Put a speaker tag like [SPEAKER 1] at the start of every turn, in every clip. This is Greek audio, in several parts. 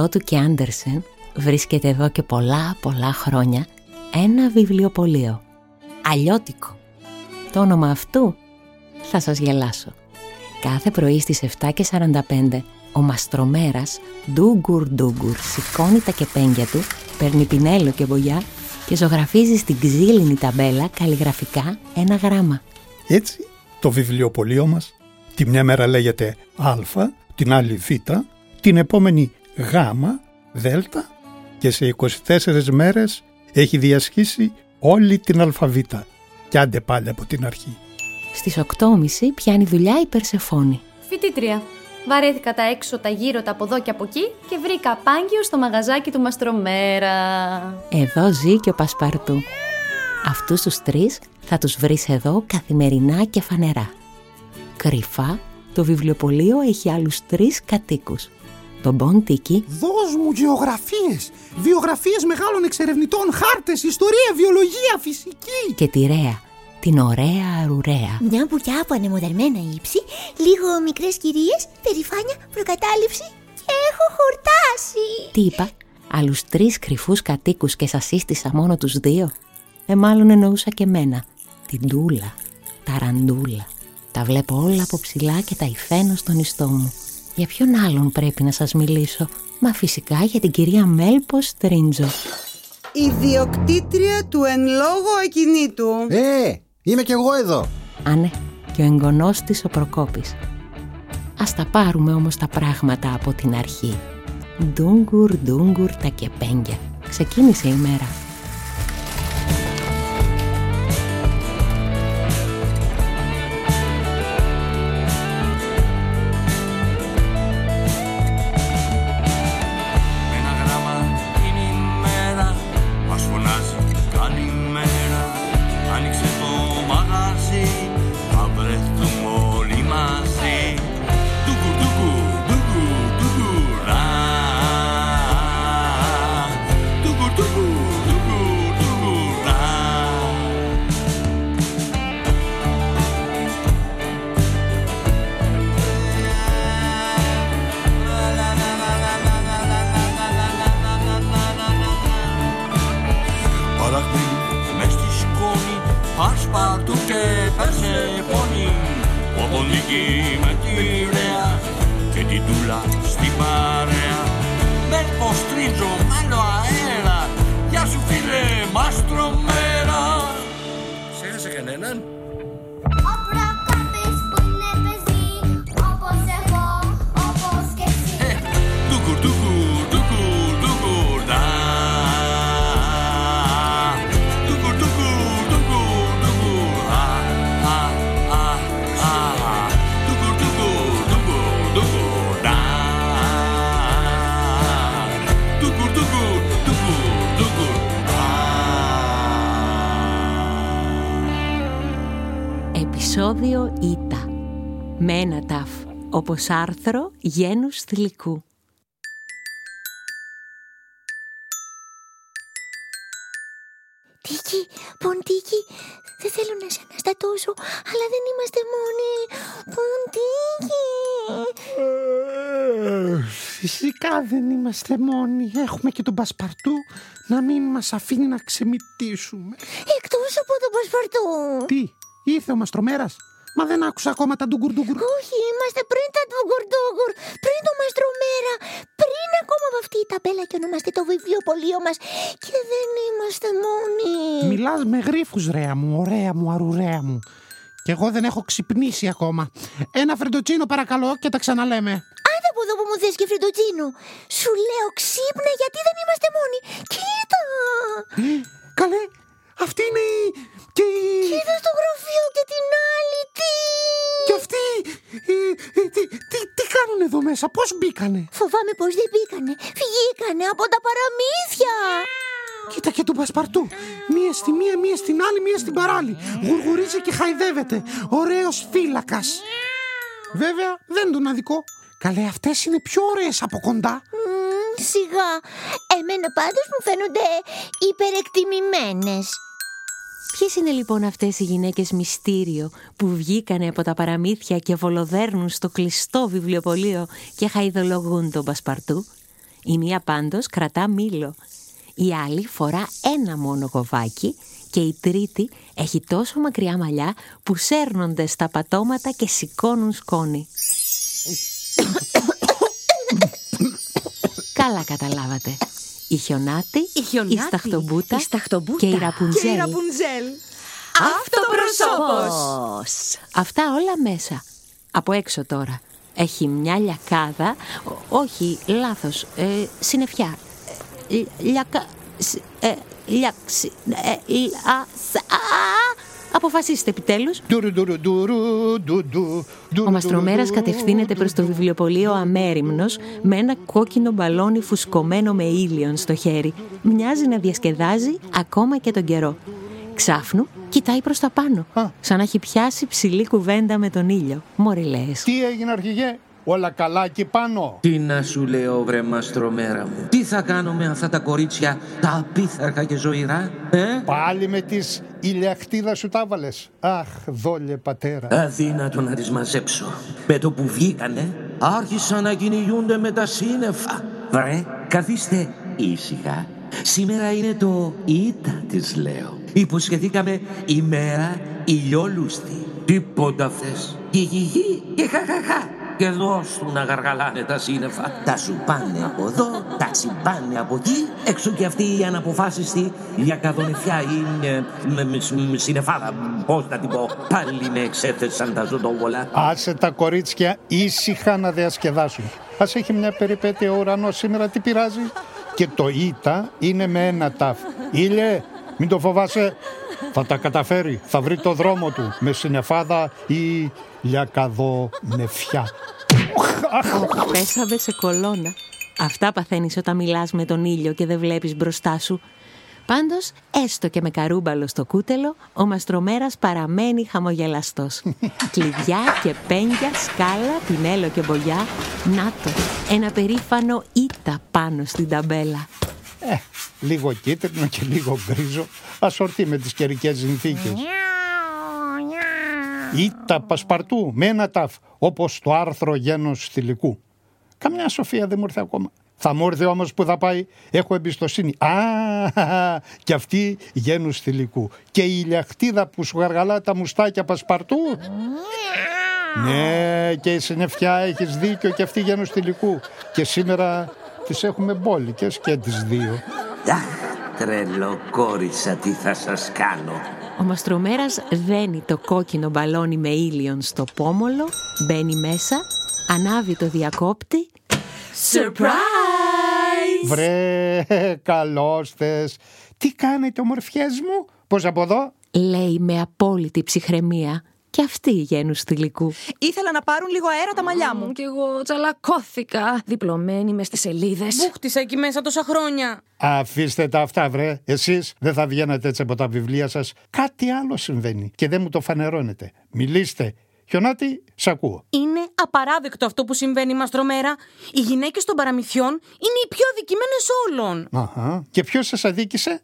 [SPEAKER 1] γωνία Ηροδότου και Άντερσεν βρίσκεται εδώ και πολλά πολλά χρόνια ένα βιβλιοπωλείο. Αλλιώτικο. Το όνομα αυτού θα σας γελάσω. Κάθε πρωί στις 7.45 ο μαστρομέρας ντούγκουρ ντούγκουρ σηκώνει τα κεπέγγια του, παίρνει πινέλο και βογιά και ζωγραφίζει στην ξύλινη ταμπέλα καλλιγραφικά ένα γράμμα.
[SPEAKER 2] Έτσι το βιβλιοπωλείο μας τη μια μέρα λέγεται Α, την άλλη Β την επόμενη γάμα, δέλτα και σε 24 μέρες έχει διασχίσει όλη την αλφαβήτα και άντε πάλι από την αρχή.
[SPEAKER 1] Στις 8.30 πιάνει δουλειά η Περσεφόνη.
[SPEAKER 3] Φοιτήτρια. Βαρέθηκα τα έξω, τα γύρω, τα από εδώ και από εκεί και βρήκα πάγκιο στο μαγαζάκι του Μαστρομέρα.
[SPEAKER 1] Εδώ ζει και ο Πασπαρτού. Αυτούς τους τρεις θα τους βρεις εδώ καθημερινά και φανερά. Κρυφά, το βιβλιοπωλείο έχει άλλους τρεις κατοίκους τον Μποντίκι.
[SPEAKER 4] Δώσ' μου γεωγραφίες, βιογραφίες μεγάλων εξερευνητών, χάρτες, ιστορία, βιολογία, φυσική.
[SPEAKER 1] Και τη Ρέα, την ωραία αρουρέα.
[SPEAKER 5] Μια μπουκιά από ανεμοδερμένα ύψη, λίγο μικρές κυρίες, περηφάνεια, προκατάληψη και έχω χορτάσει.
[SPEAKER 1] Τι είπα, άλλους τρεις κρυφούς κατοίκους και σας σύστησα μόνο τους δύο; Ε, μάλλον εννοούσα και μένα. Την Τούλα, τα Ραντούλα. Τα βλέπω όλα από ψηλά και τα υφαίνω στον ιστό μου. Για ποιον άλλον πρέπει να σας μιλήσω; Μα φυσικά για την κυρία Μέλπο Στρίντζο
[SPEAKER 6] Ιδιοκτήτρια του εν λόγω ακινήτου.
[SPEAKER 7] Ε, είμαι κι εγώ εδώ.
[SPEAKER 1] Α ναι, και ο εγγονός της ο Προκόπης. Ας τα πάρουμε όμως τα πράγματα από την αρχή. Ντούγκουρ, ντούγκουρ τα κεπέγγια. Ξεκίνησε η μέρα με ένα ταφ όπως άρθρο γένους θηλυκού.
[SPEAKER 5] Τίκη, ποντίκη, δεν θέλω να σε αναστατώσω, αλλά δεν είμαστε μόνοι. Ποντίκη.
[SPEAKER 4] Φυσικά δεν είμαστε μόνοι. Έχουμε και τον Πασπαρτού να μην μας αφήνει να ξεμητήσουμε.
[SPEAKER 5] Εκτός από τον Πασπαρτού.
[SPEAKER 4] Τι, Ήρθε ο μαστρομέρας; Μα δεν άκουσα ακόμα τα ντουγκουρντούγκουρ.
[SPEAKER 5] Όχι, είμαστε πριν τα ντουγκουρντούγκουρ. Πριν το μαστρομέρα. Πριν ακόμα από αυτή η ταμπέλα και ονομαστεί το βιβλιοπωλείο μας. Και δεν είμαστε μόνοι.
[SPEAKER 4] Μιλάς με γρήφου, ρέα μου, ωραία μου, αρουρέα μου. Και εγώ δεν έχω ξυπνήσει ακόμα. Ένα φρεντοτσίνο παρακαλώ και τα ξαναλέμε.
[SPEAKER 5] Άντε από εδώ που μου θες και φρεντοτσίνο. Σου λέω ξύπνα γιατί δεν είμαστε μόνοι. Κοίτα.
[SPEAKER 4] Ε, καλέ, αυτή είναι η και...
[SPEAKER 5] Κοίτα στο γραφείο και την άλλη, τι...
[SPEAKER 4] Και αυτοί... Ε, ε, τι, τι, τι κάνουν εδώ μέσα, πώς μπήκανε;
[SPEAKER 5] Φοβάμαι πως δεν μπήκανε. Φυγήκανε από τα παραμύθια.
[SPEAKER 4] Κοίτα και του Πασπαρτού. Μία στη μία, μία στην άλλη, μία στην παράλλη. Γουργουρίζει και χαϊδεύεται. Ωραίος φύλακας. Βέβαια, δεν τον αδικό. Καλέ, αυτές είναι πιο ωραίες από κοντά.
[SPEAKER 5] Μμμ, σιγά. Εμένα πάντως μου φαίνονται υπερεκτιμημένες.
[SPEAKER 1] Ποιες είναι λοιπόν αυτές οι γυναίκες μυστήριο που βγήκανε από τα παραμύθια και βολοδέρνουν στο κλειστό βιβλιοπωλείο και χαϊδολογούν τον Πασπαρτού; Η μία πάντως κρατά μήλο. Η άλλη φορά ένα μόνο κοβάκι και η τρίτη έχει τόσο μακριά μαλλιά που σέρνονται στα πατώματα και σηκώνουν σκόνη. Καλά καταλάβατε. Η Χιονάτη,
[SPEAKER 3] Η Χιονάτη,
[SPEAKER 1] η Σταχτομπούτα,
[SPEAKER 3] η Σταχτομπούτα
[SPEAKER 1] και η
[SPEAKER 3] και η
[SPEAKER 1] Ραπουνζέλ.
[SPEAKER 3] Ραπουνζέλ. Αυτοπροσώπος.
[SPEAKER 1] Πώς. Αυτά όλα μέσα. Από έξω τώρα. Έχει μια λιακάδα, ο- όχι, λάθος, ε, συννεφιά. Ε, λιακά, σ- ε, λιαξι- ε, λα- σα- α, Αποφασίστε επιτέλους.
[SPEAKER 2] Ντουρου, ντουρου, ντουρου, ντου, ντου, ντουρου,
[SPEAKER 1] Ο Μαστρομέρας
[SPEAKER 2] ντουρου,
[SPEAKER 1] κατευθύνεται προς το βιβλιοπωλείο αμέριμνος με ένα κόκκινο μπαλόνι φουσκωμένο με ήλιον στο χέρι. Μοιάζει να διασκεδάζει ακόμα και τον καιρό. Ξάφνου κοιτάει προς τα πάνω,
[SPEAKER 2] Α.
[SPEAKER 1] σαν να έχει πιάσει ψηλή κουβέντα με τον ήλιο. Μωριλές.
[SPEAKER 2] Τι έγινε αρχηγέ, όλα καλά εκεί πάνω.
[SPEAKER 8] Τι να σου λέω βρε μαστρομέρα μου. Τι θα κάνω με αυτά τα κορίτσια Τα απίθαρχα και ζωηρά Ε;
[SPEAKER 2] Πάλι με τις ηλιακτίδα σου τα βάλες. Αχ, δόλε πατέρα.
[SPEAKER 8] Αδύνατο να τις μαζέψω. Με το που βγήκανε Άρχισαν να κυνηγούνται με τα σύννεφα. Βρε καθίστε ήσυχα. Σήμερα είναι το ήττα της λέω. Υποσχεθήκαμε ημέρα ηλιόλουστη. Τίποτα θες. Χιχιχι και χαχαχα και δώσ' του να γαργαλάνε τα σύννεφα. Τα σου πάνε από εδώ, τα τσιμπάνε από εκεί. Έξω και αυτή η αναποφάσιστη λιακαδονεφιά ή ε, με, με, με συννεφάδα. Πώς να την πω, πάλι με εξέθεσαν τα ζωντόβολα.
[SPEAKER 2] Άσε τα κορίτσια ήσυχα να διασκεδάσουν. Ας έχει μια περιπέτεια ο ουρανός σήμερα, τι πειράζει; Και το ήττα είναι με ένα τάφ. Ήλιε, μην το φοβάσαι. Θα τα καταφέρει. Θα βρει το δρόμο του με συννεφάδα ή λιακαδονεφιά.
[SPEAKER 1] Πέσαμε σε κολόνα. Αυτά παθαίνεις όταν μιλάς με τον ήλιο και δεν βλέπεις μπροστά σου. Πάντως, έστω και με καρούμπαλο στο κούτελο, ο Μαστρομέρας παραμένει χαμογελαστός. Κλειδιά και πένια, σκάλα, πινέλο και μπογιά. Να το, ένα περήφανο ήττα πάνω στην ταμπέλα.
[SPEAKER 2] Ε, λίγο κίτρινο και λίγο γκρίζο. Ασορτή με τις καιρικές συνθήκες. Ήτα πασπαρτού με ένα ταφ, όπως το άρθρο γένος θηλυκού. Καμιά σοφία δεν μου ήρθε ακόμα. Θα μου έρθει όμως που θα πάει, έχω εμπιστοσύνη. Α, και αυτή γένους θηλυκού. Και η ηλιακτίδα που σου γαργαλά τα μουστάκια πασπαρτού. Ναι, και η συννεφιά έχεις δίκιο και αυτή γένους θηλυκού. Και σήμερα τις έχουμε μπόλικες και τις δύο.
[SPEAKER 8] Αχ, τρελοκόρισα τι θα σας κάνω.
[SPEAKER 1] Ο Μαστρομέρας δένει το κόκκινο μπαλόνι με ήλιον στο πόμολο, μπαίνει μέσα, ανάβει το διακόπτη
[SPEAKER 3] Surprise!
[SPEAKER 2] Βρε, καλώς θες. Τι κάνετε ομορφιές μου, πώς από εδώ;
[SPEAKER 1] λέει με απόλυτη ψυχραιμία και αυτή γένους θηλυκού.
[SPEAKER 9] Ήθελα να πάρουν λίγο αέρα τα μαλλιά μου.
[SPEAKER 3] Κι εγώ τσαλακώθηκα, διπλωμένη μες στις σελίδες.
[SPEAKER 9] Μπούχτισα εκεί μέσα τόσα χρόνια.
[SPEAKER 2] Αφήστε τα αυτά, βρε. Εσείς δεν θα βγαίνετε έτσι από τα βιβλία σας. Κάτι άλλο συμβαίνει και δεν μου το φανερώνετε. Μιλήστε. Χιονάτη, σ' ακούω.
[SPEAKER 9] Είναι απαράδεκτο αυτό που συμβαίνει, Μαστρομέρα. Οι γυναίκες των παραμυθιών είναι οι πιο αδικημένες όλων.
[SPEAKER 2] Αχα. Και ποιος σας αδίκησε;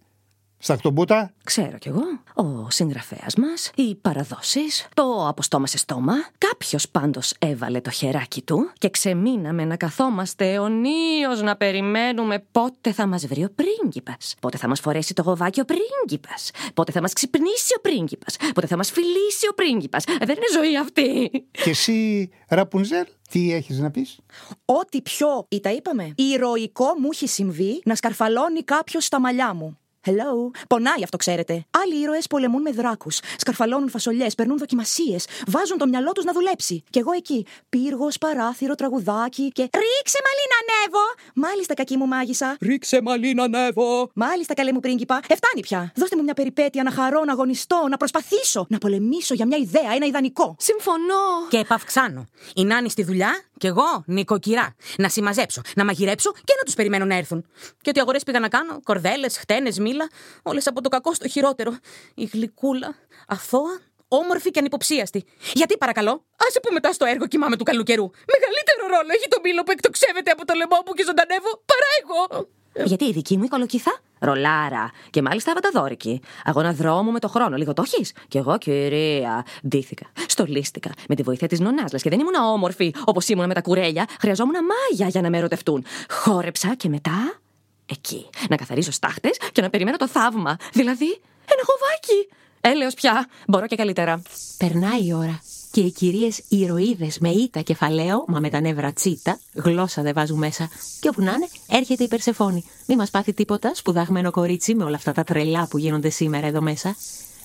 [SPEAKER 2] Στακτομπούτα.
[SPEAKER 3] Ξέρω κι εγώ. Ο συγγραφέας μας, οι παραδόσεις, το από στόμα σε στόμα. Κάποιος πάντως έβαλε το χεράκι του και ξεμείναμε να καθόμαστε αιωνίω να περιμένουμε πότε θα μας βρει ο πρίγκιπας. Πότε θα μας φορέσει το γοβάκι ο πρίγκιπας. Πότε θα μας ξυπνήσει ο πρίγκιπας. Πότε θα μας φιλήσει ο πρίγκιπας. Δεν είναι ζωή αυτή.
[SPEAKER 2] Και εσύ, Ραπουνζέλ, τι έχεις να πεις;
[SPEAKER 9] Ό,τι πιο, ή τα είπαμε, ηρωικό μου έχει συμβεί να σκαρφαλώνει κάποιος στα μαλλιά μου. Hello; Πονάει αυτό, ξέρετε. Άλλοι ήρωες πολεμούν με δράκους. Σκαρφαλώνουν φασολιές, περνούν δοκιμασίες, βάζουν το μυαλό τους να δουλέψει. Κι εγώ εκεί. Πύργο, παράθυρο, τραγουδάκι και. Ρίξε μαλλί να ανέβω! Μάλιστα, κακή μου μάγισσα. Ρίξε μαλλί να ανέβω.
[SPEAKER 3] Μάλιστα, καλέ μου πρίγκιπα. Εφτάνει πια. Δώστε μου μια περιπέτεια να χαρώ, να αγωνιστώ, να προσπαθήσω, να πολεμήσω για μια ιδέα, ένα ιδανικό. Συμφωνώ.
[SPEAKER 9] Και επαυξάνω. Η Νάνη στη δουλειά
[SPEAKER 10] Κι εγώ, νοικοκυρά. Να συμμαζέψω, να μαγειρέψω και να τους περιμένω να έρθουν. Και ότι αγορές πήγα να κάνω, κορδέλες, χτένες, μήλα, όλες από το κακό στο χειρότερο. Η γλυκούλα, αθώα, όμορφη και ανυποψίαστη. Γιατί παρακαλώ, άσε που μετά στο έργο κοιμάμαι του καλού καιρού. Μεγαλύτερο ρόλο έχει το μήλο που εκτοξεύεται από το λαιμό μου και ζωντανεύω παρά εγώ.
[SPEAKER 3] Γιατί η δική μου η κολοκυθά. Ρολάρα. Και μάλιστα αβανταδόρικη. Αγώνα δρόμου με το χρόνο. Λίγο το έχεις; Κι εγώ, κυρία. Ντύθηκα. Στολίστηκα. Με τη βοήθεια της νονάς. Λες και δεν ήμουν όμορφη όπως ήμουν με τα κουρέλια. Χρειαζόμουν μάγια για να με ερωτευτούν. Χόρεψα και μετά. Εκεί. Να καθαρίσω στάχτε και να περιμένω το θαύμα. Δηλαδή, ένα χοβάκι. Έλεος πια. Μπορώ και καλύτερα.
[SPEAKER 1] Περνάει η ώρα και οι κυρίες ηρωίδες με ήττα κεφαλαίο, μα με τα νεύρα τσίτα, γλώσσα δεν βάζουν μέσα. Και όπου να είναι, έρχεται η Περσεφόνη. Μη μας πάθει τίποτα, σπουδαγμένο κορίτσι με όλα αυτά τα τρελά που γίνονται σήμερα εδώ μέσα.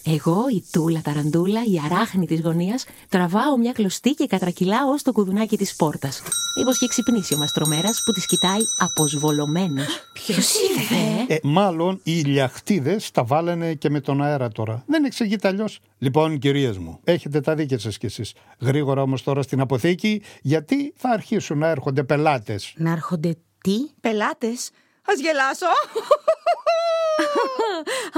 [SPEAKER 1] Εγώ, η Τούλα Ταραντούλα, η αράχνη της γωνίας, τραβάω μια κλωστή και κατρακυλάω ω το κουδουνάκι της πόρτας. Μήπως και ξυπνήσει ο μαστρομέρας που της κοιτάει αποσβολωμένος.
[SPEAKER 3] Ποιος είναι,
[SPEAKER 2] Ε, μάλλον οι ηλιαχτίδε τα βάλανε και με τον αέρα τώρα. Δεν εξηγείται αλλιώς. Λοιπόν, κυρίες μου, έχετε τα δίκαια σας κι εσείς. Γρήγορα όμως τώρα στην αποθήκη, γιατί θα αρχίσουν να έρχονται πελάτες;
[SPEAKER 10] Να έρχονται τι;
[SPEAKER 9] Πελάτες. Α γελάσω.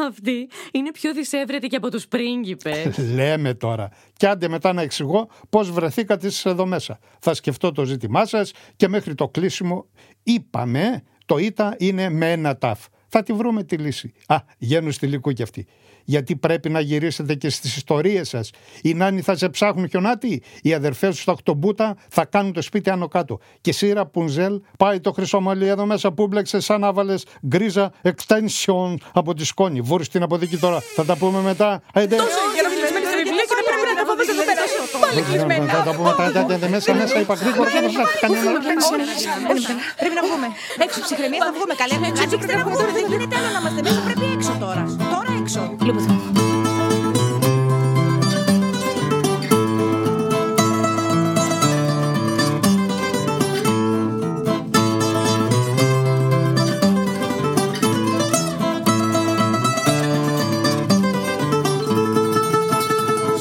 [SPEAKER 3] Αυτή είναι πιο δυσέβρετη και από τους πρίγκιπες.
[SPEAKER 2] Λέμε τώρα. Και άντε μετά να εξηγώ πώς βρεθήκατε εσείς εδώ μέσα. Θα σκεφτώ το ζήτημά σας και μέχρι το κλείσιμο είπαμε το ΙΤΑ είναι με ένα ταφ. Θα τη βρούμε τη λύση. Α, γένου στη λυκού κι αυτή. Γιατί πρέπει να γυρίσετε και στις ιστορίες σας. Οι νάνοι θα σε ψάχνουν χιονάτι. Οι αδερφές σου στα οχτωμπούτα θα κάνουν το σπίτι άνω κάτω. Και εσύ Ραπουνζέλ πάει το χρυσομαλί εδώ μέσα που μπλέξε σαν να βάλε γκρίζα extension από τη σκόνη. Βούρει την αποθήκη τώρα. Θα τα πούμε μετά. Άιντε.
[SPEAKER 9] Γεροκλεισμένη στα βιβλία και δεν πρέπει να τα φοβείς εδώ πέρα. Πάλι κλεισμένα.
[SPEAKER 2] Θα τα πούμε μετά. Μέσα μέσα είπα γρήγορα. Δεν θα κανένα.
[SPEAKER 9] Πρέπει να βγούμε. Έξω ψυχραιμία θα βγούμε. Καλέ. Ανοίξτε να βγούμε τώρα. Δεν γίνεται άλλο να είμαστε μέσα. Πρέπει έξω τώρα. Τώρα έξω.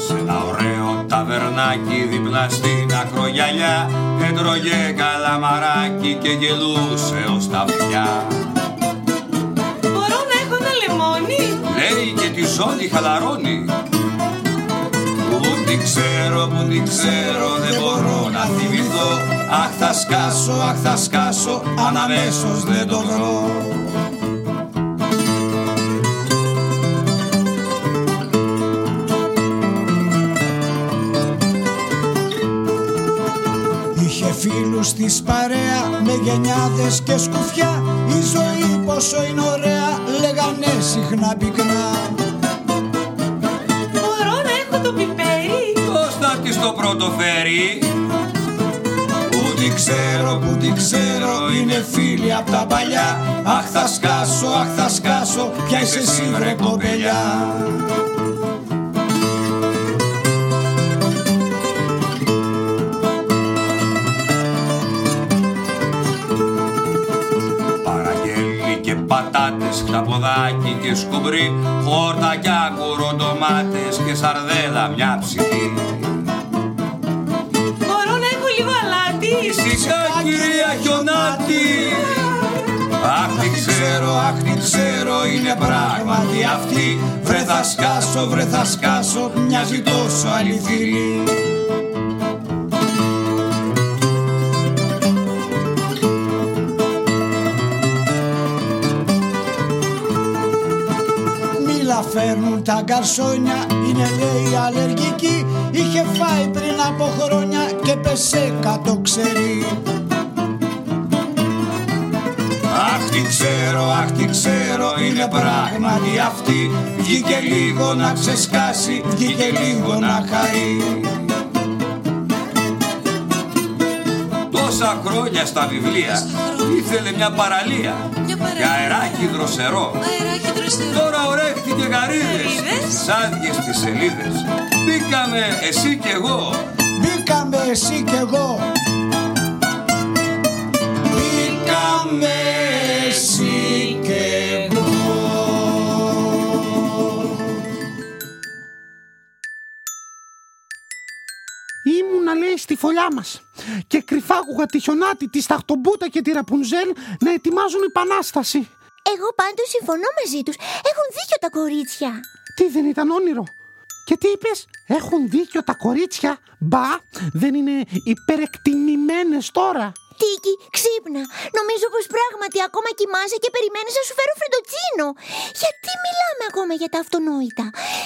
[SPEAKER 11] Σε ένα ωραίο ταβερνάκι δίπλα στην ακρογιαλιά Έτρωγε καλαμαράκι και γελούσε ως τα αυτιά ζώνη χαλαρώνει. Που την ξέρω, που την ξέρω δεν μπορώ να θυμηθώ. Αχ θα σκάσω, αχ θα σκάσω, αν αμέσως δεν το βρω.
[SPEAKER 12] Είχε φίλους της παρέα με γενιάδες και σκουφιά. Η ζωή πόσο είναι ωραία λέγανε συχνά πυκνά
[SPEAKER 11] πρώτο φέρει Που την ξέρω, που την ξέρω Είναι φίλη απ' τα παλιά. Αχ θα σκάσω, αχ θα σκάσω Ποια είσαι εσύ βρε κοπελιά. Παραγγέλνει και πατάτες, χταποδάκι και σκουμπρί Χόρτα και ακουροτομάτες και σαρδέλα μια ψυχή
[SPEAKER 13] αλάτι.
[SPEAKER 11] Φυσικά κυρία Χιονάτη Αχ τι ξέρω, αχ τι ξέρω είναι πράγματι αυτή Βρε θα σκάσω, βρε θα σκάσω, μοιάζει τόσο αληθινή
[SPEAKER 12] φέρνουν τα γκαρσόνια Είναι λέει αλλεργική. Είχε φάει πριν από χρόνια Και πεσέ κάτω ξέρει
[SPEAKER 11] Αχ τι ξέρω, αχ τι ξέρω είναι πράγματι αυτή. Βγήκε λίγο να ξεσκάσει, βγήκε λίγο να χαρεί Τόσα χρόνια στα βιβλία ήθελε μια παραλία. Για αεράκι δροσερό.
[SPEAKER 13] Αεράκι δροσερό.
[SPEAKER 11] Τώρα ορέχτηκε γαρίδες.
[SPEAKER 13] Γαρίδες.
[SPEAKER 11] Τις άδειες τις σελίδες. Μπήκαμε εσύ κι εγώ.
[SPEAKER 12] Μπήκαμε εσύ κι εγώ.
[SPEAKER 11] Μπήκαμε εσύ κι εγώ.
[SPEAKER 4] Είμαι ήμουνα λέει στη φωλιά μας και κρυφά άκουγα τη χιονάτη, τη Σταχτομπούτα και τη Ραπουνζέλ να ετοιμάζουν επανάσταση.
[SPEAKER 5] Εγώ πάντως συμφωνώ μαζί τους. Έχουν δίκιο τα κορίτσια.
[SPEAKER 4] Τι δεν ήταν όνειρο; Και τι είπες, έχουν δίκιο τα κορίτσια; Μπα, δεν είναι υπερεκτιμημένες τώρα.
[SPEAKER 5] Τίκη, ξύπνα. Νομίζω πως πράγματι ακόμα κοιμάσαι και περιμένεις να σου φέρω φρεντοτσίνο. Γιατί μιλάμε ακόμα για τα αυτονόητα;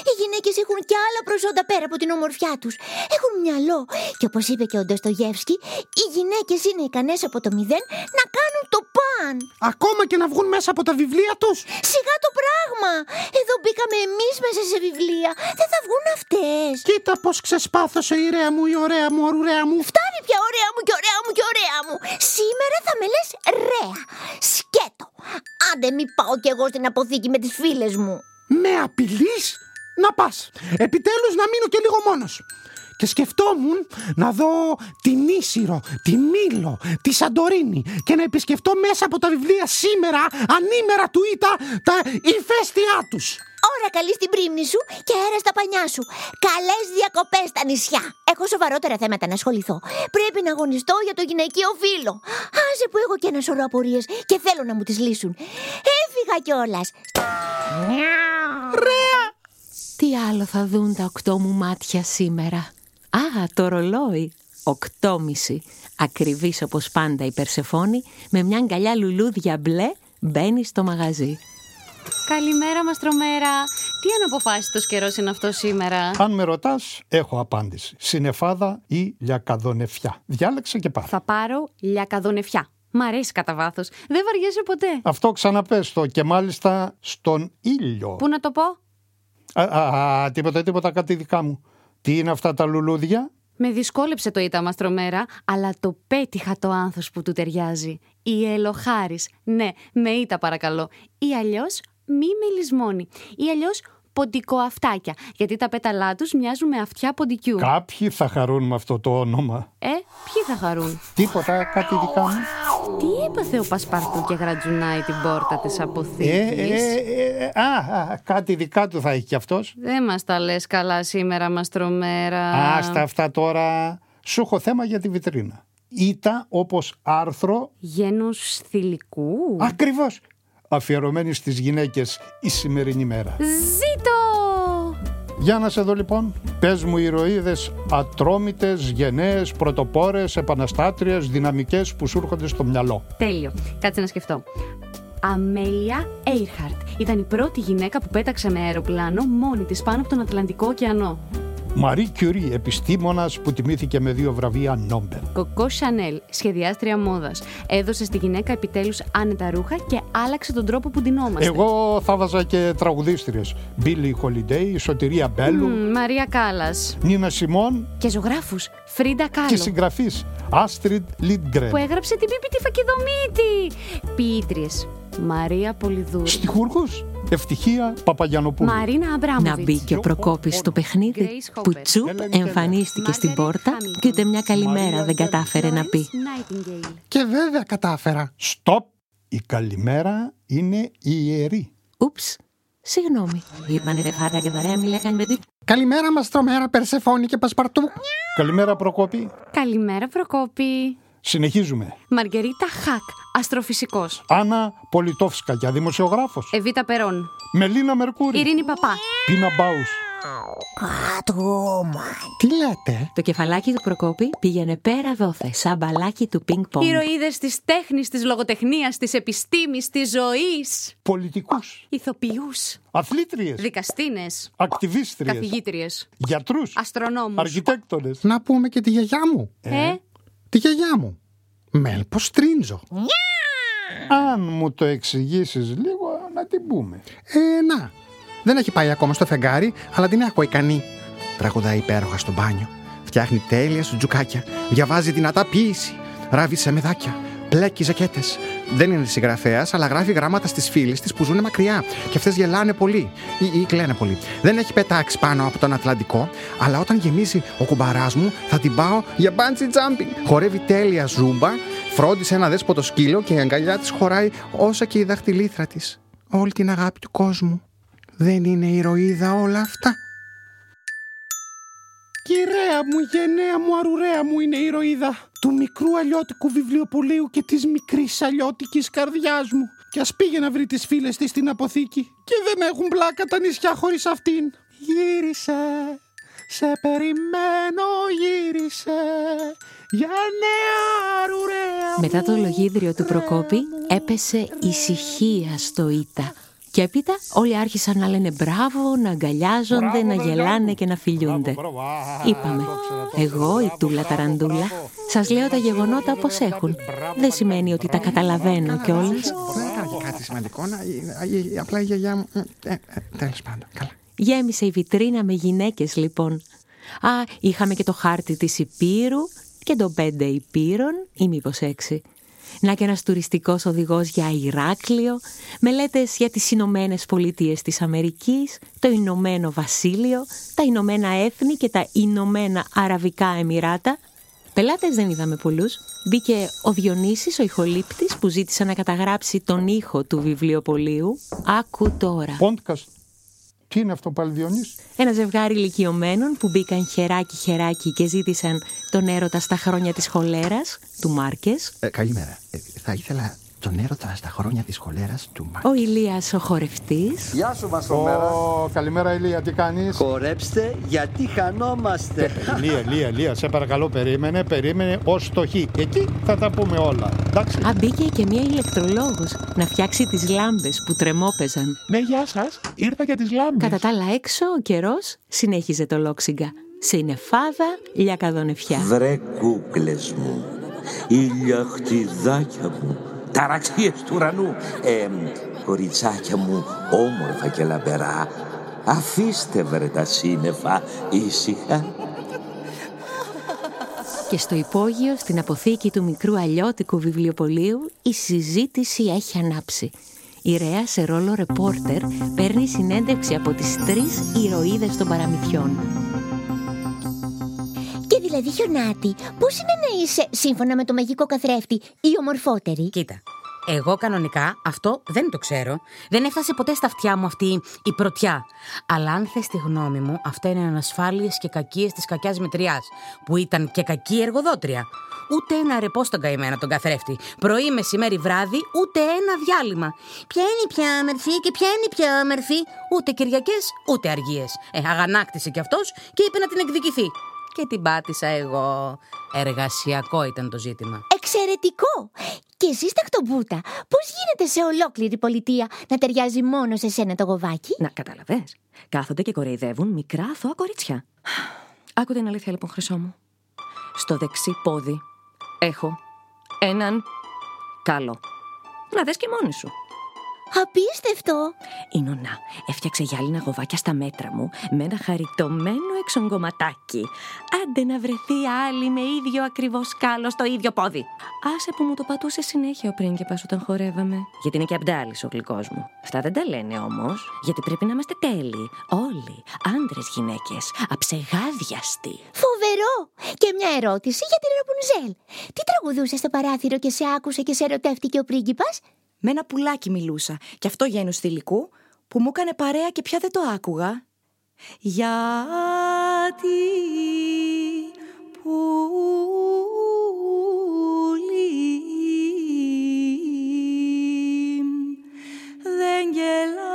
[SPEAKER 5] Οι γυναίκες έχουν και άλλα προσόντα πέρα από την ομορφιά τους. Έχουν μυαλό. Και όπως είπε και ο Ντοστογεύσκη, οι γυναίκες είναι ικανές από το μηδέν να κάνουν το παν.
[SPEAKER 4] Ακόμα και να βγουν μέσα από τα βιβλία τους.
[SPEAKER 5] Σιγά το πράγμα. Εδώ μπήκαμε εμείς μέσα σε βιβλία. Δεν θα βγουν αυτές.
[SPEAKER 4] Κοίτα πως ξεσπάθωσε η ωραία μου, η ωραία μου, ορουρέα μου.
[SPEAKER 5] Φτάνει πια ωραία μου και ωραία μου και ωραία μου. Σήμερα θα με λες ρέα. Σκέτο. Άντε μη πάω κι εγώ στην αποθήκη με τις φίλες μου.
[SPEAKER 4] Με απειλείς να πας. Επιτέλους να μείνω και λίγο μόνος. Και σκεφτόμουν να δω την Ίσυρο, τη Μήλο, τη Σαντορίνη και να επισκεφτώ μέσα από τα βιβλία σήμερα, ανήμερα του Ήτα, τα ηφαίστειά τους.
[SPEAKER 5] Ώρα καλή στην πρίμνη σου και αέρα στα πανιά σου. Καλές διακοπές στα νησιά. Έχω σοβαρότερα θέματα να ασχοληθώ. Πρέπει να αγωνιστώ για το γυναικείο φίλο. Άσε που έχω και ένα σωρό απορίες και θέλω να μου τις λύσουν. Έφυγα κιόλας.
[SPEAKER 4] Ρέα!
[SPEAKER 1] Τι άλλο θα δουν τα οκτώ μου μάτια σήμερα; Α, το ρολόι. Οκτώμηση. Ακριβής όπως πάντα η Περσεφόνη με μια αγκαλιά λουλούδια μπλε μπαίνει στο μαγαζί.
[SPEAKER 14] Καλημέρα, Μαστρομέρα. Τι αναποφάσιστος καιρός είναι αυτό σήμερα;
[SPEAKER 2] Αν με ρωτάς, έχω απάντηση. Συνεφάδα ή λιακαδονεφιά. Διάλεξε και πάρε.
[SPEAKER 14] Θα πάρω λιακαδονεφιά. Μ' αρέσει κατά βάθος. Δεν βαριέσαι ποτέ.
[SPEAKER 2] Αυτό ξαναπες το και μάλιστα στον ήλιο.
[SPEAKER 14] Πού να το πω;
[SPEAKER 2] Α, α, α, τίποτα, τίποτα, κάτι δικά μου. Τι είναι αυτά τα λουλούδια;
[SPEAKER 14] Με δυσκόλεψε το ήττα Μαστρομέρα, αλλά το πέτυχα το άνθος που του ταιριάζει. Η ελοχάρης. Ναι, με ήττα παρακαλώ. Ή αλλιώς μη με λησμόνι. Ή αλλιώς ποντικοαυτάκια, γιατί τα πέταλά τους μοιάζουν με αυτιά ποντικιού.
[SPEAKER 2] Κάποιοι θα χαρούν με αυτό το όνομα.
[SPEAKER 14] Ε, ποιοι θα χαρούν;
[SPEAKER 2] Τίποτα, κάτι δικά μου.
[SPEAKER 14] Τι έπαθε ο Πασπαρτού και γρατζουνάει την πόρτα της αποθήκης;
[SPEAKER 2] Ε, ε, ε, α, α, κάτι δικά του θα έχει κι αυτός.
[SPEAKER 14] Δεν μας τα λες καλά σήμερα, Μαστρομέρα.
[SPEAKER 2] Άστα αυτά τώρα. Σου έχω θέμα για τη βιτρίνα. Ήτα όπως άρθρο
[SPEAKER 14] Γένους θηλυκού.
[SPEAKER 2] Ακριβώς. Αφιερωμένης στις γυναίκες η σημερινή μέρα.
[SPEAKER 14] Ζήτω!
[SPEAKER 2] Για να σε δω λοιπόν. Πες μου ηρωίδες ατρόμητες, γενναίες, πρωτοπόρες, επαναστάτριες, δυναμικές που σου έρχονται στο μυαλό.
[SPEAKER 14] Τέλειο. Κάτσε να σκεφτώ. Αμέλια Έιρχαρτ. Ήταν η πρώτη γυναίκα που πέταξε με αεροπλάνο μόνη της πάνω από τον Ατλαντικό ωκεανό.
[SPEAKER 2] Μαρή Κιουρί, επιστήμονας που τιμήθηκε με δύο βραβεία Νόμπελ.
[SPEAKER 14] Κοκό Σανέλ, σχεδιάστρια μόδας. Έδωσε στη γυναίκα επιτέλους άνετα ρούχα και άλλαξε τον τρόπο που ντυνόμαστε.
[SPEAKER 2] Εγώ θα 'βαζα και τραγουδίστριες. Μπίλι Χολιντέι, Σωτηρία Μπέλου,
[SPEAKER 14] Μμμ, Μαρία Κάλλας.
[SPEAKER 2] Νίνα Σιμόν
[SPEAKER 14] Και ζωγράφους. Φρίντα Κάλο.
[SPEAKER 2] και συγγραφείς Άστριντ Λίντγκρεν.
[SPEAKER 14] Που έγραψε την Πίπη τη Φακιδομύτη. Ποιήτριες. Μαρία Πολυδούρη.
[SPEAKER 2] Στιχούργους Ευτυχία Παπαγιανοπούλου.
[SPEAKER 14] Μαρίνα Αμπράμοβιτς.
[SPEAKER 1] Να μπει και ο Προκόπης στο παιχνίδι που τσουπ εμφανίστηκε στην πόρτα και ούτε μια καλημέρα δεν κατάφερε να πει.
[SPEAKER 4] Και βέβαια κατάφερα.
[SPEAKER 2] Στοπ! Η καλημέρα είναι ιερή.
[SPEAKER 1] Ούψ, συγγνώμη. Είπανε ρε φάτα και βαρέα μη λέγανε παιδί.
[SPEAKER 4] Καλημέρα, Μαστρομέρα, Περσεφόνη και Πασπαρτού.
[SPEAKER 2] Καλημέρα Προκόπη.
[SPEAKER 14] Καλημέρα, Προκόπη.
[SPEAKER 2] Συνεχίζουμε.
[SPEAKER 14] Μαργαρίτα Χακ, αστροφυσικός.
[SPEAKER 2] Άννα Πολιτόφσκα, δημοσιογράφος.
[SPEAKER 14] Εβίτα Περόν.
[SPEAKER 2] Μελίνα Μερκούρη.
[SPEAKER 14] Ειρήνη Παπά.
[SPEAKER 2] Πίνα Μπάους.
[SPEAKER 4] Τι λέτε;
[SPEAKER 1] Το κεφαλάκι του Προκόπη πήγαινε πέρα δόθε, σαν μπαλάκι του πινκ πονγκ.
[SPEAKER 14] Ηρωίδες της τέχνης, της λογοτεχνίας, της επιστήμης, της ζωής.
[SPEAKER 2] Πολιτικούς.
[SPEAKER 14] Ηθοποιούς.
[SPEAKER 2] Αθλήτριες.
[SPEAKER 14] Δικαστίνες.
[SPEAKER 2] Ακτιβίστριες.
[SPEAKER 14] Καθηγήτριες.
[SPEAKER 2] Γιατρούς.
[SPEAKER 14] Αστρονόμους.
[SPEAKER 2] Αρχιτέκτονες.
[SPEAKER 4] Να πούμε και τη γιαγιά μου.
[SPEAKER 14] Ε,
[SPEAKER 4] Τη γιαγιά μου. Μέλπο Στρίντζο.
[SPEAKER 2] Αν μου το εξηγήσεις λίγο να την πούμε.
[SPEAKER 4] Ε, να. Δεν έχει πάει ακόμα στο φεγγάρι, αλλά την έχω ικανή. Τραγουδάει υπέροχα στο μπάνιο. Φτιάχνει τέλεια σουτζουκάκια. Διαβάζει δυνατά ποίηση. Ράβει σε μεδάκια. Πλέκει ζακέτες. Δεν είναι συγγραφέας, αλλά γράφει γράμματα στις φίλες της που ζουν μακριά. Και αυτές γελάνε πολύ. Ή, ή κλαίνε πολύ. Δεν έχει πετάξει πάνω από τον Ατλαντικό, αλλά όταν γεμίσει ο κουμπαράς μου, θα την πάω για bungee jumping. Χορεύει τέλεια ζούμπα, φρόντισε ένα δέσποτο σκύλο και η αγκαλιά της χωράει όσα και η δαχτυλίθρα της. Όλη την αγάπη του κόσμου. Δεν είναι ηρωίδα όλα αυτά. Κυρία μου, γενναία μου, αρουραία μου είναι η ηρωίδα του μικρού αλλιώτικου βιβλιοπωλείου και της μικρής αλλιώτικης καρδιάς μου. Κι ας πήγε να βρει τις φίλες της στην αποθήκη και δεν έχουν πλάκα τα νησιά χωρίς αυτήν. Γύρισε, σε περιμένω γύρισε, για νέα αρουραία
[SPEAKER 1] Μετά το λογίδριο του Προκόπη έπεσε ησυχία στο Ήτα. Και έπειτα όλοι άρχισαν να λένε μπράβο, να αγκαλιάζονται, να γελάνε και να φιλιούνται. Είπαμε, εγώ η Τούλα Ταραντούλα, σας λέω τα γεγονότα όπως έχουν. Δεν σημαίνει ότι τα καταλαβαίνω κιόλας.
[SPEAKER 15] Δεν έκανε και κάτι σημαντικό. να- η- η- Απλά η γιαγιά μου. ε, ε, Τέλος πάντων. Καλά.
[SPEAKER 1] Γέμισε η βιτρίνα με γυναίκες λοιπόν. Α, είχαμε και το χάρτη της Υπήρου και των πέντε Υπήρων ή μήπως έξι. Να και ένας τουριστικός οδηγός για Ηράκλειο, μελέτες για τις Ηνωμένες Πολιτείες της Αμερικής, το Ηνωμένο Βασίλειο, τα Ηνωμένα Έθνη και τα Ηνωμένα Αραβικά Εμμυράτα. Πελάτες δεν είδαμε πολλούς. Μπήκε ο Διονύσης, ο ηχολήπτης, που ζήτησε να καταγράψει τον ήχο του βιβλιοπωλείου. Άκου τώρα.
[SPEAKER 2] Πόντκαστ. Τι είναι αυτό πάλι Διονύση.
[SPEAKER 1] Ένα ζευγάρι ηλικιωμένων που μπήκαν χεράκι-χεράκι και ζήτησαν τον έρωτα στα χρόνια της χολέρας, του Μάρκες.
[SPEAKER 15] Ε, καλημέρα. Ε, θα ήθελα τον έρωτα στα χρόνια της χολέρας του Μάρκ.
[SPEAKER 1] Ο Ηλίας ο χορευτής.
[SPEAKER 16] Γεια σου Μαστρομέρα.
[SPEAKER 2] Ω, καλημέρα Ηλία, τι κάνεις;
[SPEAKER 16] Χορέψτε γιατί χανόμαστε.
[SPEAKER 2] Ηλία, Ηλία, Ηλία, σε παρακαλώ περίμενε, περίμενε ως το χ. Εκεί θα τα πούμε όλα. Εντάξει.
[SPEAKER 1] Α, μπήκε και μία ηλεκτρολόγος να φτιάξει τις λάμπες που τρεμόπαιζαν.
[SPEAKER 2] Ναι, γεια σας. Ήρθα για τις λάμπες.
[SPEAKER 1] Κατά τα άλλα έξω ο καιρός συνέχιζε το λόξιγκα. Συνεφάδα, λιακαδονεφιά.
[SPEAKER 8] Βρε κούκλες μου, ηλιαχτιδάκια μου, ταραξίες του ουρανού, ε, κοριτσάκια μου, όμορφα και λαμπερά, αφήστε βρε τα σύννεφα ήσυχα.
[SPEAKER 1] Και στο υπόγειο, στην αποθήκη του μικρού αλλιώτικου βιβλιοπωλείου, η συζήτηση έχει ανάψει. Η Ρέα σε ρόλο ρεπόρτερ παίρνει συνέντευξη από τις τρεις ηρωίδες των παραμυθιών.
[SPEAKER 5] Και δηλαδή, Χιονάτη, πώς είναι να είσαι, σύμφωνα με το μαγικό καθρέφτη, η ομορφότερη;
[SPEAKER 10] Κοίτα. Εγώ κανονικά αυτό δεν το ξέρω. Δεν έφτασε ποτέ στα αυτιά μου αυτή η πρωτιά. Αλλά αν θες τη γνώμη μου, αυτά είναι ανασφάλειες και κακίες της κακιάς μητριάς, που ήταν και κακή εργοδότρια. Ούτε ένα ρεπό στον καημένο τον καθρέφτη. Πρωί, μεσημέρι, βράδυ, ούτε ένα διάλειμμα. Ποια είναι η πιο όμορφη και ποια είναι η πιο όμορφη. Ούτε Κυριακές, ούτε αργίες. Ε, αγανάκτησε κι αυτός και είπε να την εκδικηθεί. Και την πάτησα εγώ. Εργασιακό ήταν το ζήτημα.
[SPEAKER 5] Εξαιρετικό! Και εσύ σταχτομπούτα, πώς γίνεται σε ολόκληρη πολιτεία να ταιριάζει μόνο σε σένα το γοβάκι;
[SPEAKER 3] Να καταλαβες. Κάθονται και κοροϊδεύουν μικρά αθώα κορίτσια. Άκου την αλήθεια λοιπόν, χρυσό μου. Στο δεξί πόδι έχω έναν κάλο. Να δες και μόνη σου.
[SPEAKER 5] Απίστευτο!
[SPEAKER 3] Η νονά έφτιαξε γυάλινα γοβάκια στα μέτρα μου με ένα χαριτωμένο εξογκωματάκι. Άντε να βρεθεί άλλη με ίδιο ακριβώς κάλο στο ίδιο πόδι. Άσε που μου το πατούσε συνέχεια ο πρίγκιπας όταν χορεύαμε. Γιατί είναι και αμπτάλη ο γλυκός μου. Αυτά δεν τα λένε όμως. Γιατί πρέπει να είμαστε τέλειοι. Όλοι. Άντρες, γυναίκες. Αψεγάδιαστοι.
[SPEAKER 5] Φοβερό! Και μια ερώτηση για την Ραπουνζέλ. Τι τραγουδούσε στο παράθυρο και σε άκουσε και σε ερωτεύτηκε ο πρίγκιπας;
[SPEAKER 9] Με ένα πουλάκι μιλούσα και αυτό γένου θηλυκού που μου έκανε παρέα και πια δεν το άκουγα. Γιατί πουλί δεν γελάει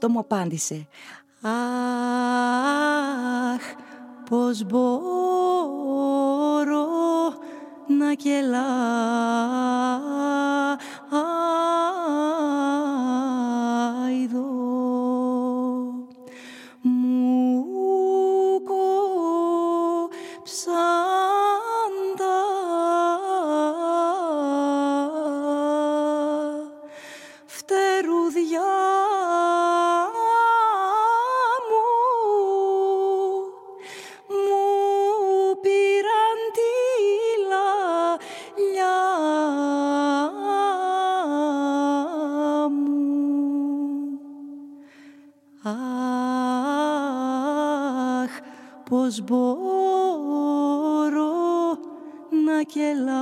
[SPEAKER 9] αυτό μου απάντησε. Αχ, πως μπορώ να κελάιδω.
[SPEAKER 17] Πως μπορώ να κελάω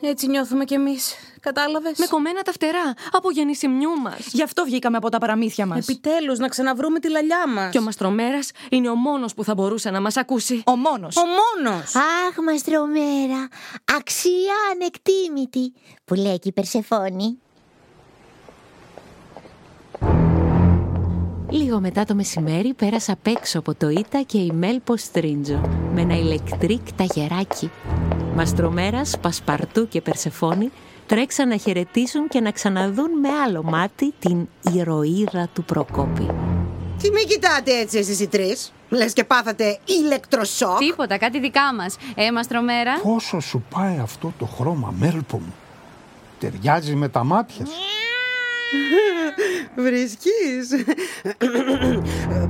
[SPEAKER 10] Έτσι νιώθουμε κι εμείς. Κατάλαβες;
[SPEAKER 3] Με κομμένα τα φτερά από γεννησιμιού μας.
[SPEAKER 9] Γι' αυτό βγήκαμε από τα παραμύθια μας.
[SPEAKER 10] Επιτέλους να ξαναβρούμε τη λαλιά μας.
[SPEAKER 3] Και ο Μαστρομέρας είναι ο μόνος που θα μπορούσε να μας ακούσει.
[SPEAKER 9] Ο μόνος.
[SPEAKER 10] Ο μόνος.
[SPEAKER 5] Αχ, Μαστρομέρα, αξία ανεκτήμητη, που λέει και η Περσεφόνη.
[SPEAKER 1] Λίγο μετά το μεσημέρι πέρασα απ' έξω από το Ήτα και η Μέλ Ποστρίντζο με ένα ηλεκτρικ ταγεράκι. Μαστρομέρας, Πασπαρτού και Περσεφόνη τρέξαν να χαιρετήσουν και να ξαναδούν με άλλο μάτι την ηρωίδα του Προκόπη.
[SPEAKER 6] Τι με κοιτάτε έτσι εσείς οι τρεις; Λες και πάθατε ηλεκτροσόκ.
[SPEAKER 14] Τίποτα, κάτι δικά μας. Ε, Μαστρομέρα.
[SPEAKER 2] Πόσο σου πάει αυτό το χρώμα, Μέλπο μου; Ταιριάζει με τα μάτια σου.
[SPEAKER 6] Βρίσκεις;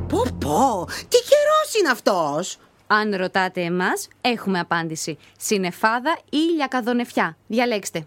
[SPEAKER 6] πω πω, τι καιρός είναι αυτός;
[SPEAKER 14] Αν ρωτάτε εμάς, έχουμε απάντηση. Συνεφάδα ή λιακαδονεφιά. Διαλέξτε.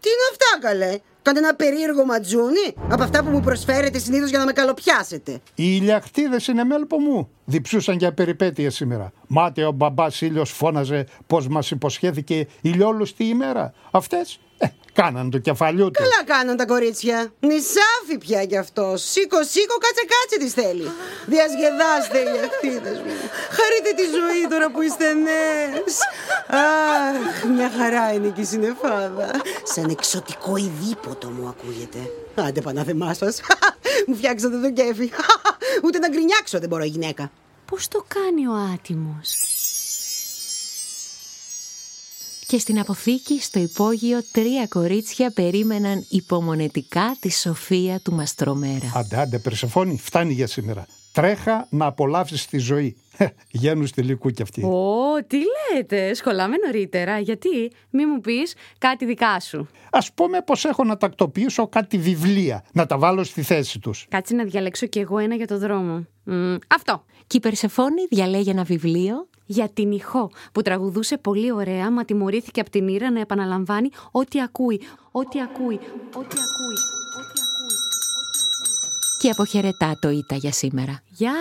[SPEAKER 6] Τι είναι αυτά καλέ; Κάντε ένα περίεργο ματζούνι από αυτά που μου προσφέρετε συνήθως για να με καλοπιάσετε.
[SPEAKER 2] Οι ηλιακτίδες είναι μέλπο μου. Διψούσαν για περιπέτειες σήμερα. Μάται ο μπαμπάς ήλιος φώναζε πως μας υποσχέθηκε ηλιόλουστη ημέρα. Αυτές, ε, κάναν το κεφαλιού του.
[SPEAKER 6] Καλά κάναν τα κορίτσια. Νησάφι πια κι αυτό. Σήκω, σήκω, κάτσε, κάτσε τη θέλει. Διασκεδάστε οι ακτίδες μου. Χαρείτε τη ζωή τώρα που είστε νέες. Αχ, μια χαρά είναι και η συνεφάδα. Σαν εξωτικό ειδήποτο μου ακούγεται. Άντε πανάθεμά σα. μου φτιάξατε το κέφι. Ούτε να γκρινιάξω δεν μπορώ η γυναίκα.
[SPEAKER 14] Πώς το κάνει ο άτιμος;
[SPEAKER 1] Και στην αποθήκη στο υπόγειο τρία κορίτσια περίμεναν υπομονετικά τη σοφία του Μαστρομέρα.
[SPEAKER 2] Άντε, άντε, Περσεφόνη, φτάνει για σήμερα. Τρέχα να απολαύσεις τη ζωή. Γένους στη λυκού κι αυτή.
[SPEAKER 14] Ω, τι λέτε, σχολάμε νωρίτερα. Γιατί, μη μου πεις κάτι δικά σου.
[SPEAKER 2] Ας πούμε πως έχω να τακτοποιήσω κάτι βιβλία, να τα βάλω στη θέση τους.
[SPEAKER 14] Κάτσε να διαλέξω κι εγώ ένα για το δρόμο. Μμ, αυτό.
[SPEAKER 1] Και η Περσεφόνη διαλέγει ένα βιβλίο
[SPEAKER 14] Για την ηχό που τραγουδούσε πολύ ωραία, μα τιμωρήθηκε από την ήρα να επαναλαμβάνει ό,τι ακούει. Ό,τι ακούει. Ό,τι ακούει.
[SPEAKER 1] και αποχαιρετά το Ήτα για σήμερα.
[SPEAKER 14] Γεια!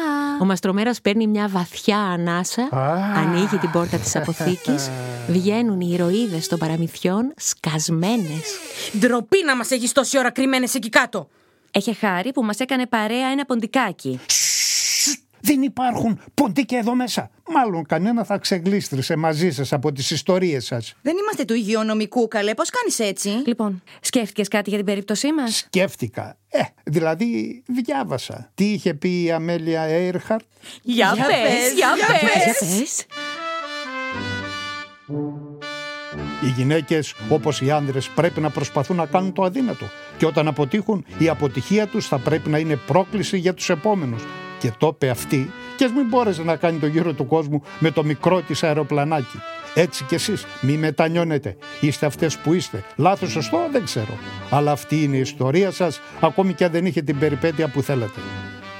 [SPEAKER 1] Ο Μαστρομέρας παίρνει μια βαθιά ανάσα, ανοίγει την πόρτα της αποθήκης, βγαίνουν οι ηρωίδες των παραμυθιών σκασμένες.
[SPEAKER 10] Ντροπή να μας έχεις τόση ώρα κρυμμένες εκεί κάτω.
[SPEAKER 3] Έχει χάρη που μας έκανε παρέα ένα ποντικάκι.
[SPEAKER 2] Δεν υπάρχουν ποντίκια εδώ μέσα. Μάλλον κανένα θα ξεγλίστρησε μαζί σας από τις ιστορίες σας.
[SPEAKER 9] Δεν είμαστε του υγειονομικού, καλέ. Πώς κάνεις έτσι;
[SPEAKER 3] Λοιπόν, σκέφτηκες κάτι για την περίπτωσή μας;
[SPEAKER 2] Σκέφτηκα. Ε, δηλαδή διάβασα. Τι είχε πει η Αμέλια Έιρχαρτ;
[SPEAKER 3] Για
[SPEAKER 9] Για
[SPEAKER 3] πες,
[SPEAKER 9] πες,
[SPEAKER 3] για
[SPEAKER 9] για
[SPEAKER 3] πες.
[SPEAKER 9] πες.
[SPEAKER 2] Οι γυναίκες όπως οι άνδρες πρέπει να προσπαθούν να κάνουν το αδύνατο και όταν αποτύχουν η αποτυχία τους θα πρέπει να είναι πρόκληση για τους επόμενους. Και το είπε αυτή και ας μην μπόρεσε να κάνει το γύρο του κόσμου με το μικρό της αεροπλανάκι. Έτσι κι εσείς μη μετανιώνετε. Είστε αυτές που είστε. Λάθος σωστό δεν ξέρω. Αλλά αυτή είναι η ιστορία σας ακόμη και αν δεν είχε την περιπέτεια που θέλατε.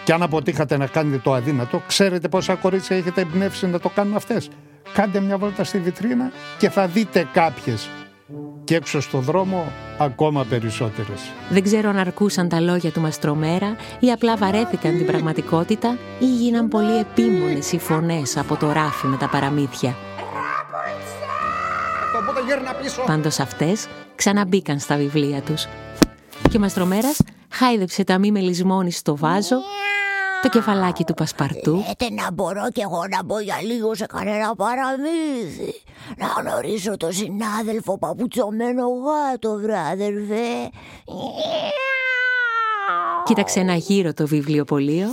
[SPEAKER 2] Και αν αποτύχατε να κάνετε το αδύνατο, ξέρετε πόσα κορίτσια έχετε εμπνεύσει να το κάνουν αυτές. Κάντε μια βόλτα στη βιτρίνα και θα δείτε κάποιες. Και έξω στο δρόμο ακόμα περισσότερες.
[SPEAKER 1] Δεν ξέρω αν αρκούσαν τα λόγια του Μαστρομέρα ή απλά βαρέθηκαν την πραγματικότητα ή γίναν πολύ επίμονες οι φωνές από το ράφι με τα παραμύθια.
[SPEAKER 15] Οπότε γύρνα πίσω.
[SPEAKER 1] Πάντως αυτές ξαναμπήκαν στα βιβλία τους. Και ο Μαστρομέρας χάιδεψε τα μη μελισμόνι στο βάζο, το κεφαλάκι του Πασπαρτού
[SPEAKER 5] Λέτε να μπορώ κι εγώ να μπω για λίγο σε κανένα παραμύθι. Να γνωρίσω τον συνάδελφο παπουτσωμένο γάτο, βρε αδερφέ.
[SPEAKER 1] Κοίταξε ένα γύρο το βιβλιοπωλείο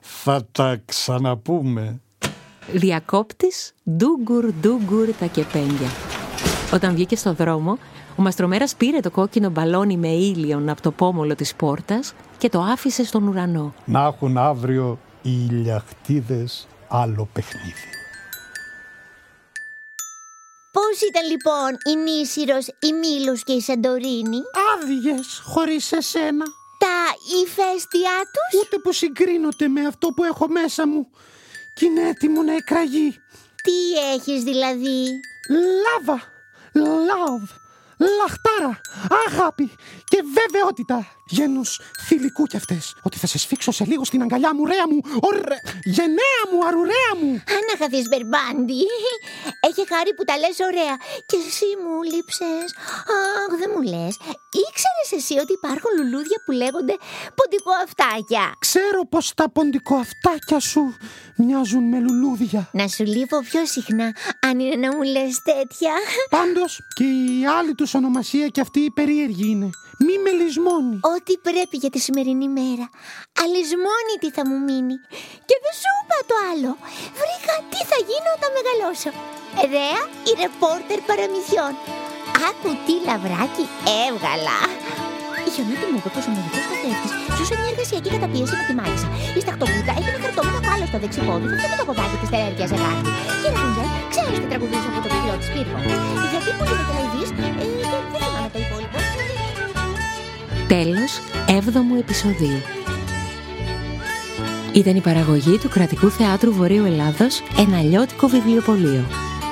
[SPEAKER 2] θα τα ξαναπούμε.
[SPEAKER 1] Διακόπτης ντούγκουρ ντούγκουρ τα κεπένια. Όταν βγήκε στο δρόμο, ο Μαστρομέρας πήρε το κόκκινο μπαλόνι με ήλιον από το πόμολο της πόρτας και το άφησε στον ουρανό.
[SPEAKER 2] Να έχουν αύριο οι ηλιακτίδες άλλο παιχνίδι.
[SPEAKER 5] Πώς ήταν λοιπόν η Νήσιρος, η Μήλος και η Σαντορίνη;
[SPEAKER 4] Άδειες, χωρίς εσένα.
[SPEAKER 5] Τα ηφαίστειά τους;
[SPEAKER 4] Ούτε που συγκρίνονται με αυτό που έχω μέσα μου. Κι είναι έτοιμο να εκραγεί.
[SPEAKER 5] Τι έχεις δηλαδή;
[SPEAKER 4] Λάβα. Love. Λαχτάρα, αγάπη και βεβαιότητα. Γένους θηλυκού κι αυτές, ότι θα σε σφίξω σε λίγο στην αγκαλιά μου, ρέα μου, ωρε, γενναία μου, αρουρέα μου.
[SPEAKER 5] Ανάχαθες Μπερμπάντι. Έχει χάρη που τα λες ωραία. Και εσύ μου λείψες. Αχ, δεν μου λες. Ήξερες εσύ ότι υπάρχουν λουλούδια που λέγονται ποντικοαυτάκια.
[SPEAKER 4] Ξέρω πως τα ποντικοαυτάκια σου μοιάζουν με λουλούδια.
[SPEAKER 5] Να σου λείπω πιο συχνά, αν είναι να μου λες τέτοια.
[SPEAKER 4] Πάντως και η άλλη τους ονομασία και αυτή η περίεργη είναι. Μη με λησμόνει.
[SPEAKER 5] Ό,τι πρέπει για τη σημερινή μέρα. Αλυσμόνη τι θα μου μείνει. Και δεν σου είπα το άλλο. Βρήκα τι θα γίνω όταν μεγαλώσω. Ρέα η ρεπόρτερ παραμυθιών. Άκου τι λαβράκι έβγαλα. Η Χιονάτη μου είπε πω ο μαγικό καθρέφτη ζούσε μια εργασιακή καταπίεση με τη μάγισσα. Η σταχτοπούτα έχει ένα χαρτόμετρο κάλο στο δεξιπόδι που και το ποδάκι της τερέρια ζεγάρι. Και η Ραπουνζέλ ξέρεις τι τραγουδούσε από το βιβλίο της Πύργο. Γιατί πολύ με τελαϊδεί, ε, και δεν θυμάμαι το υπόλοιπο.
[SPEAKER 1] Τέλος, έβδομου επεισοδίου. Ήταν η παραγωγή του Κρατικού Θεάτρου Βορείου Ελλάδος «Ένα αλλιώτικο βιβλιοπωλείο».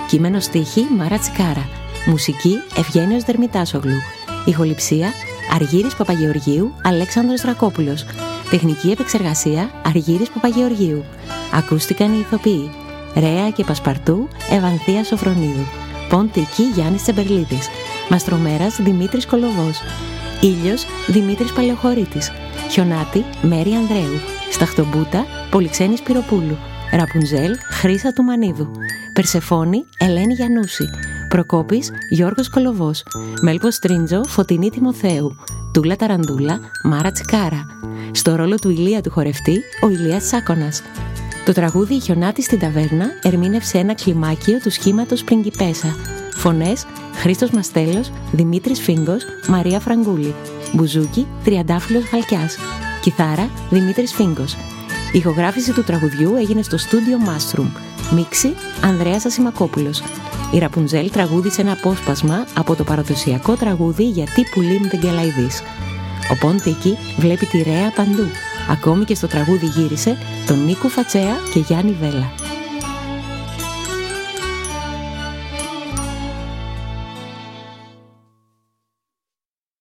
[SPEAKER 1] Κείμενο στίχη Μάρα Τσικάρα. Μουσική Ευγένιος Δερμητάσογλου. Ηχοληψία Αργύρης Παπαγεωργίου Αλέξανδρος Δρακόπουλος. Τεχνική επεξεργασία Αργύρης Παπαγεωργίου. Ακούστηκαν οι ηθοποιοί Ρέα και Πασπαρτού Ευανθία Σοφρονίδου. Ποντική Γιάννης Τσεμπερλίδης. Μαστρομέρας Δημήτρης Κολοβός. Ήλιος Δημήτρης Παλαιοχωρήτης. Χιονάτη Μέρη Ανδρέου. Σταχτομπούτα Πολυξένης Πυροπούλου. Ραπουνζέλ Χρύσα του Μανίδου. Περσεφόνη Ελένη Γιαννούση. Προκόπης Γιώργος Κολοβός. Μέλπος Τρίντζο Φωτεινή Τιμοθέου. Τούλα Ταραντούλα Μάρα Τσικάρα. Στο ρόλο του Ηλία του χορευτή ο Ηλίας Σάκονας. Το τραγούδι «Η χιονάτη στην ταβέρνα» ερμήνευσε ένα κλιμάκιο του σχήματος Πριγκιπέσα. Φωνές Χρήστος Μαστέλος, Δημήτρης Φίγκος, Μαρία Φραγκούλη. Μπουζούκι Τριαντάφυλλος Χαλκιάς. Κιθάρα Δημήτρης Φίγκος. Η ηχογράφηση του τραγουδιού έγινε στο στούντιο Mastrum. Μίξη Ανδρέας Ασημακόπουλος. Η Ραπουνζέλ τραγούδισε ένα απόσπασμα από το παραδοσιακό τραγούδι «Γιατί πουλίμ δεν κελαϊδείς». Ο Πόντικη βλέπει τη Ρέα παντού. Ακόμη και στο τραγούδι γύρισε τον Νίκο Φατσέα και Γιάννη Βέλα.